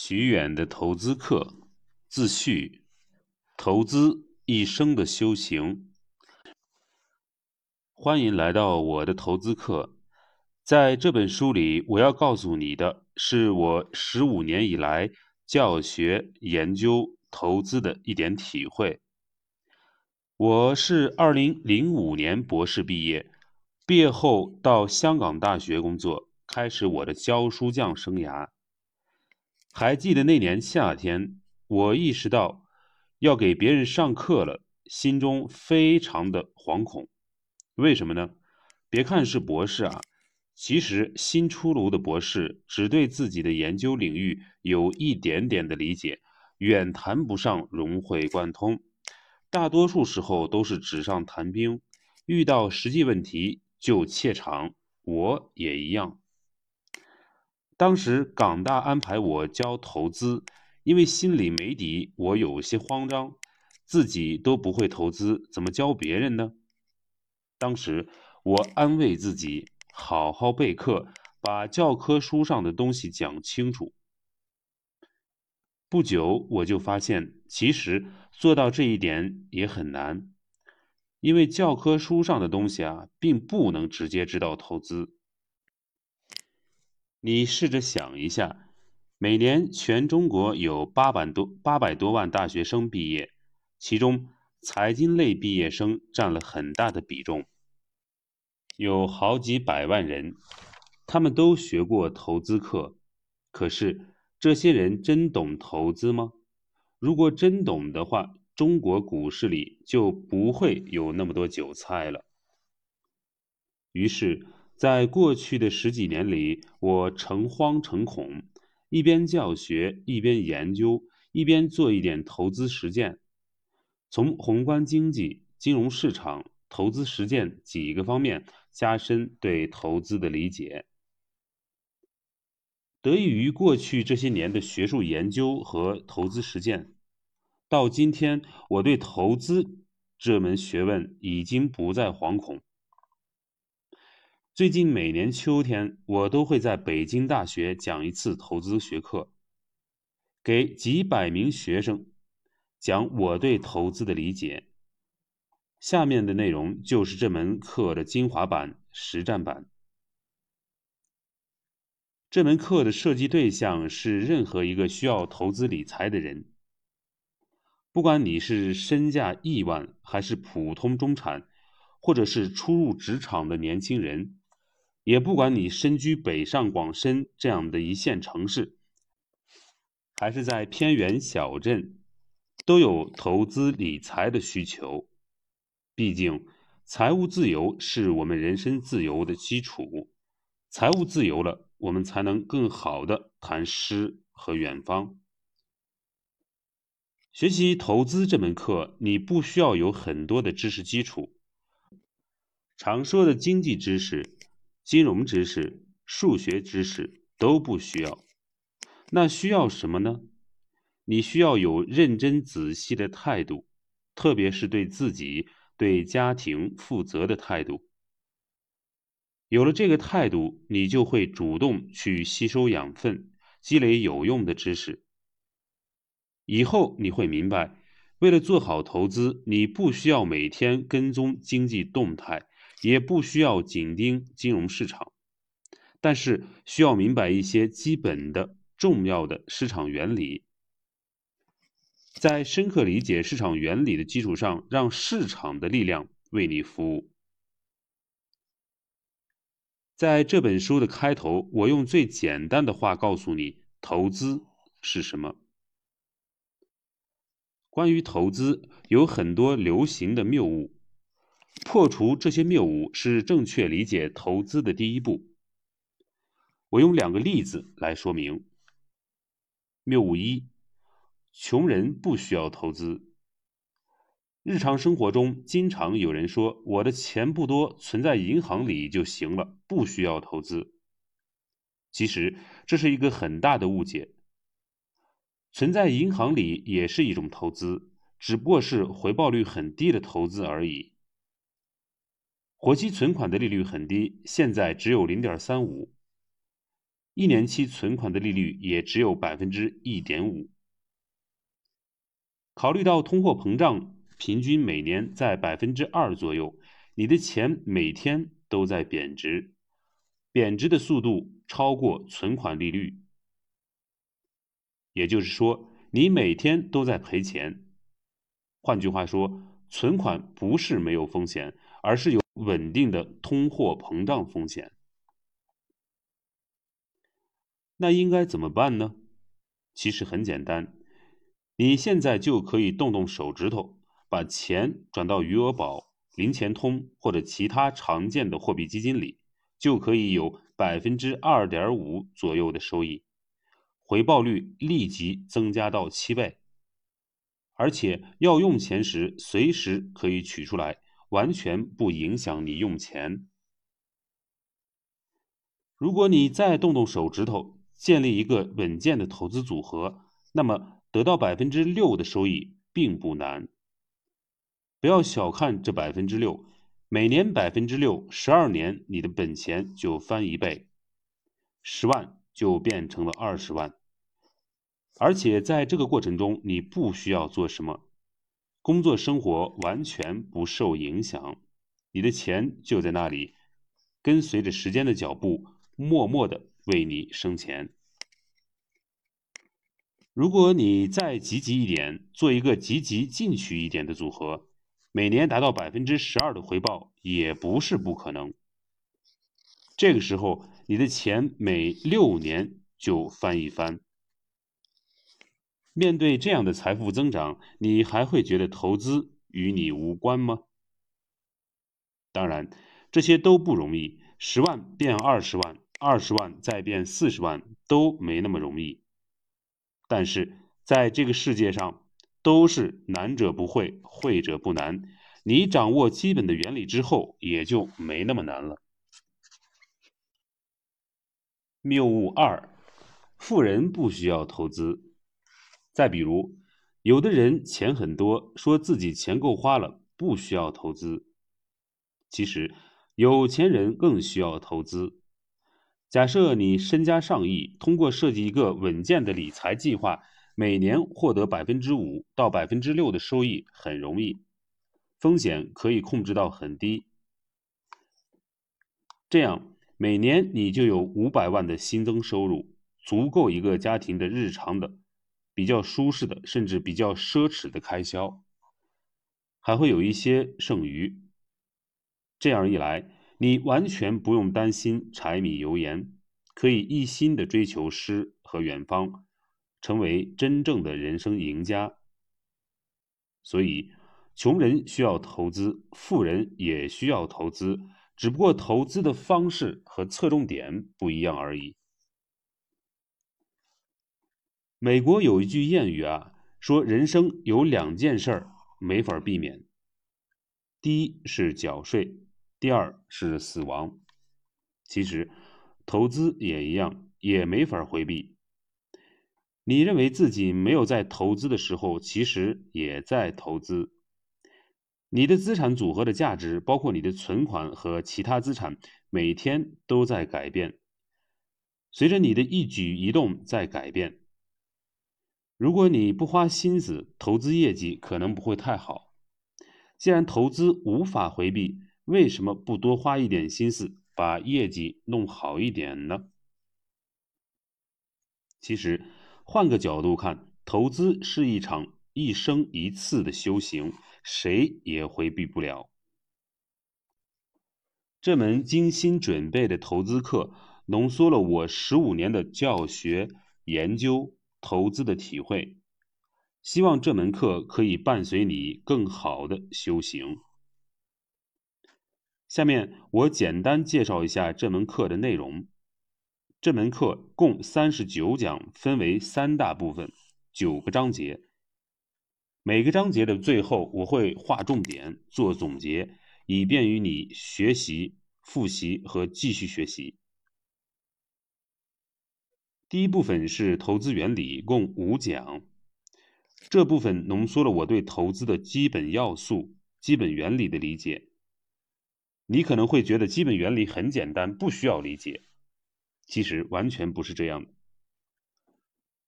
徐远的投资课自序：投资一生的修行。欢迎来到我的投资课。在这本书里，我要告诉你的是我十五年以来教学、研究、投资的一点体会。我是二零零五年博士毕业，毕业后到香港大学工作，开始我的教书匠生涯。还记得那年夏天，我意识到要给别人上课了，心中非常的惶恐。为什么呢？别看是博士啊，其实新出炉的博士只对自己的研究领域有一点点的理解，远谈不上融会贯通。大多数时候都是纸上谈兵，遇到实际问题就怯场。我也一样。当时港大安排我教投资，因为心里没底，我有些慌张，自己都不会投资，怎么教别人呢？当时我安慰自己，好好备课，把教科书上的东西讲清楚。不久我就发现，其实做到这一点也很难，因为教科书上的东西啊，并不能直接指导投资。你试着想一下，每年全中国有八百多八百多万大学生毕业，其中财经类毕业生占了很大的比重，有好几百万人，他们都学过投资课。可是这些人真懂投资吗？如果真懂的话，中国股市里就不会有那么多韭菜了。于是。在过去的十几年里，我诚惶诚恐，一边教学，一边研究，一边做一点投资实践，从宏观经济、金融市场、投资实践几个方面加深对投资的理解。得益于过去这些年的学术研究和投资实践，到今天，我对投资这门学问已经不再惶恐。最近每年秋天，我都会在北京大学讲一次投资学课，给几百名学生讲我对投资的理解。下面的内容就是这门课的精华版、实战版。这门课的设计对象是任何一个需要投资理财的人，不管你是身价亿万，还是普通中产，或者是初入职场的年轻人。也不管你身居北上广深这样的一线城市，还是在偏远小镇，都有投资理财的需求。毕竟，财务自由是我们人身自由的基础。财务自由了，我们才能更好的谈诗和远方。学习投资这门课，你不需要有很多的知识基础，常说的经济知识。金融知识、数学知识都不需要，那需要什么呢？你需要有认真仔细的态度，特别是对自己、对家庭负责的态度。有了这个态度，你就会主动去吸收养分，积累有用的知识。以后你会明白，为了做好投资，你不需要每天跟踪经济动态。也不需要紧盯金融市场，但是需要明白一些基本的、重要的市场原理，在深刻理解市场原理的基础上，让市场的力量为你服务。在这本书的开头，我用最简单的话告诉你，投资是什么。关于投资，有很多流行的谬误。破除这些谬误是正确理解投资的第一步。我用两个例子来说明。谬误一：穷人不需要投资。日常生活中，经常有人说：“我的钱不多，存在银行里就行了，不需要投资。”其实这是一个很大的误解。存在银行里也是一种投资，只不过是回报率很低的投资而已。活期存款的利率很低，现在只有零点三五。一年期存款的利率也只有百分之一点五。考虑到通货膨胀平均每年在百分之二左右，你的钱每天都在贬值，贬值的速度超过存款利率。也就是说，你每天都在赔钱。换句话说，存款不是没有风险，而是有稳定的通货膨胀风险。那应该怎么办呢？其实很简单。你现在就可以动动手指头，把钱转到余额宝、零钱通或者其他常见的货币基金里，就可以有百分之二点五左右的收益，回报率立即增加到七倍。而且要用钱时，随时可以取出来，完全不影响你用钱。如果你再动动手指头，建立一个稳健的投资组合，那么。得到百分之六的收益并不难，不要小看这百分之六，每年百分之六，十二年你的本钱就翻一倍，十万就变成了二十万，而且在这个过程中你不需要做什么，工作生活完全不受影响，你的钱就在那里，跟随着时间的脚步，默默的为你生钱。如果你再积极一点，做一个积极进取一点的组合，每年达到百分之十二的回报也不是不可能。这个时候，你的钱每六年就翻一番。面对这样的财富增长，你还会觉得投资与你无关吗？当然，这些都不容易，十万变二十万，二十万再变四十万，都没那么容易。但是在这个世界上，都是难者不会，会者不难。你掌握基本的原理之后，也就没那么难了。谬误二：富人不需要投资。再比如，有的人钱很多，说自己钱够花了，不需要投资。其实，有钱人更需要投资。假设你身家上亿，通过设计一个稳健的理财计划，每年获得百分之五到百分之六的收益很容易，风险可以控制到很低。这样每年你就有五百万的新增收入，足够一个家庭的日常的比较舒适的，甚至比较奢侈的开销，还会有一些剩余。这样一来。你完全不用担心柴米油盐，可以一心的追求诗和远方，成为真正的人生赢家。所以，穷人需要投资，富人也需要投资，只不过投资的方式和侧重点不一样而已。美国有一句谚语啊，说人生有两件事儿没法避免，第一是缴税。第二是死亡，其实投资也一样，也没法回避。你认为自己没有在投资的时候，其实也在投资。你的资产组合的价值，包括你的存款和其他资产，每天都在改变，随着你的一举一动在改变。如果你不花心思，投资业绩可能不会太好。既然投资无法回避，为什么不多花一点心思把业绩弄好一点呢？其实，换个角度看，投资是一场一生一次的修行，谁也回避不了。这门精心准备的投资课，浓缩了我十五年的教学、研究、投资的体会。希望这门课可以伴随你更好的修行。下面我简单介绍一下这门课的内容。这门课共三十九讲，分为三大部分，九个章节。每个章节的最后，我会划重点，做总结，以便于你学习、复习和继续学习。第一部分是投资原理，共五讲。这部分浓缩了我对投资的基本要素、基本原理的理解。你可能会觉得基本原理很简单，不需要理解。其实完全不是这样的。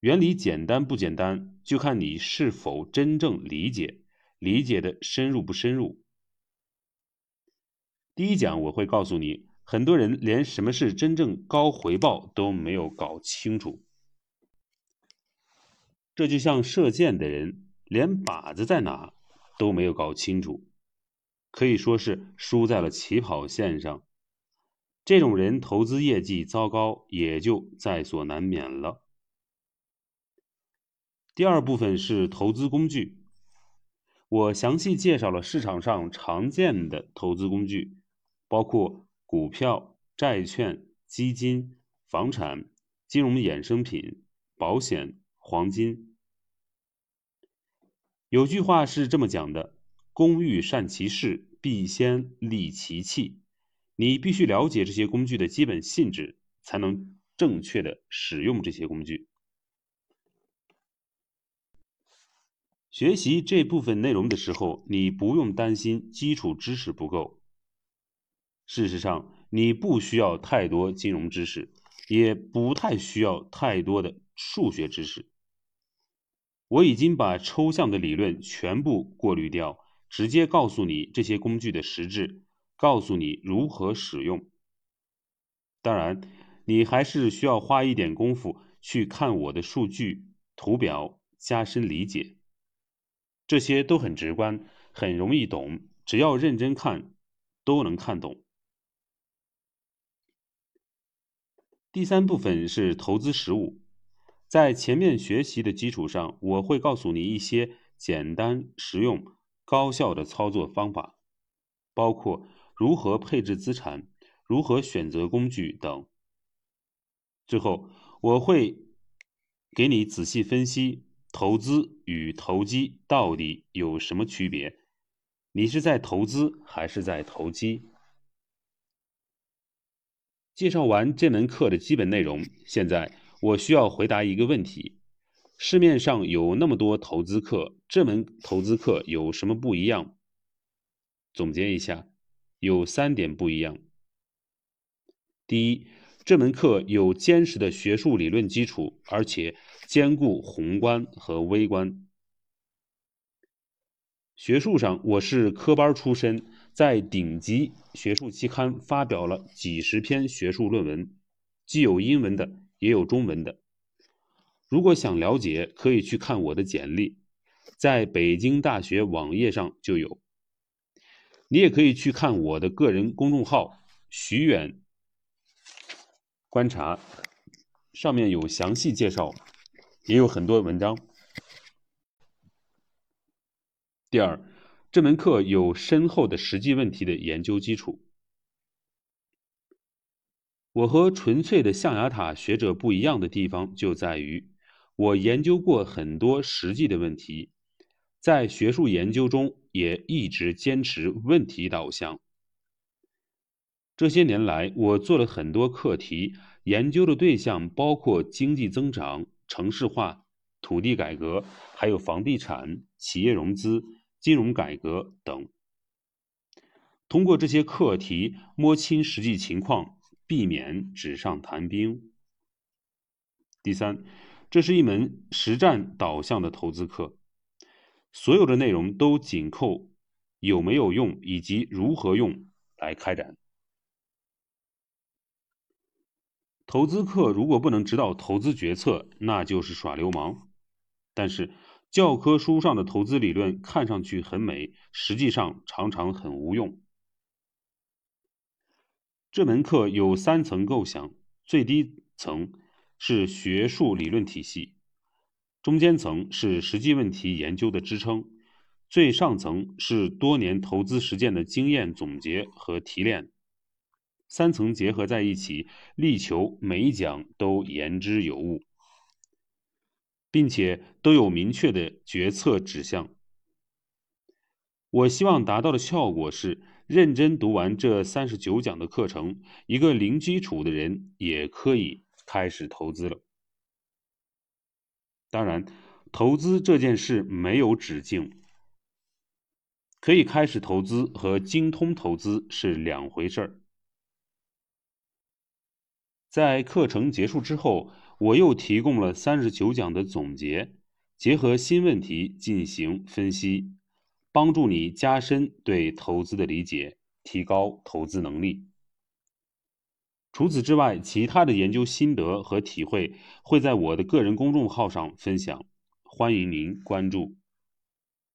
原理简单不简单，就看你是否真正理解，理解的深入不深入。第一讲我会告诉你，很多人连什么是真正高回报都没有搞清楚。这就像射箭的人连靶子在哪都没有搞清楚，可以说是输在了起跑线上。这种人投资业绩糟糕也就在所难免了。第二部分是投资工具，我详细介绍了市场上常见的投资工具。包括股票、债券、基金、房产、金融衍生品、保险、黄金。有句话是这么讲的：“工欲善其事，必先利其器。”你必须了解这些工具的基本性质，才能正确的使用这些工具。学习这部分内容的时候，你不用担心基础知识不够。事实上，你不需要太多金融知识，也不太需要太多的数学知识。我已经把抽象的理论全部过滤掉，直接告诉你这些工具的实质，告诉你如何使用。当然，你还是需要花一点功夫去看我的数据图表，加深理解。这些都很直观，很容易懂，只要认真看，都能看懂。第三部分是投资实务，在前面学习的基础上，我会告诉你一些简单、实用、高效的操作方法，包括如何配置资产、如何选择工具等。最后，我会给你仔细分析投资与投机到底有什么区别，你是在投资还是在投机？介绍完这门课的基本内容，现在我需要回答一个问题：市面上有那么多投资课，这门投资课有什么不一样？总结一下，有三点不一样。第一，这门课有坚实的学术理论基础，而且兼顾宏观和微观。学术上，我是科班出身。在顶级学术期刊发表了几十篇学术论文，既有英文的，也有中文的。如果想了解，可以去看我的简历，在北京大学网页上就有。你也可以去看我的个人公众号“徐远观察”，上面有详细介绍，也有很多文章。第二。这门课有深厚的实际问题的研究基础。我和纯粹的象牙塔学者不一样的地方就在于，我研究过很多实际的问题，在学术研究中也一直坚持问题导向。这些年来，我做了很多课题，研究的对象包括经济增长、城市化、土地改革，还有房地产、企业融资。金融改革等，通过这些课题摸清实际情况，避免纸上谈兵。第三，这是一门实战导向的投资课，所有的内容都紧扣有没有用以及如何用来开展。投资课如果不能指导投资决策，那就是耍流氓。但是。教科书上的投资理论看上去很美，实际上常常很无用。这门课有三层构想：最低层是学术理论体系，中间层是实际问题研究的支撑，最上层是多年投资实践的经验总结和提炼。三层结合在一起，力求每一讲都言之有物。并且都有明确的决策指向。我希望达到的效果是，认真读完这三十九讲的课程，一个零基础的人也可以开始投资了。当然，投资这件事没有止境，可以开始投资和精通投资是两回事儿。在课程结束之后，我又提供了三十九讲的总结，结合新问题进行分析，帮助你加深对投资的理解，提高投资能力。除此之外，其他的研究心得和体会会在我的个人公众号上分享，欢迎您关注。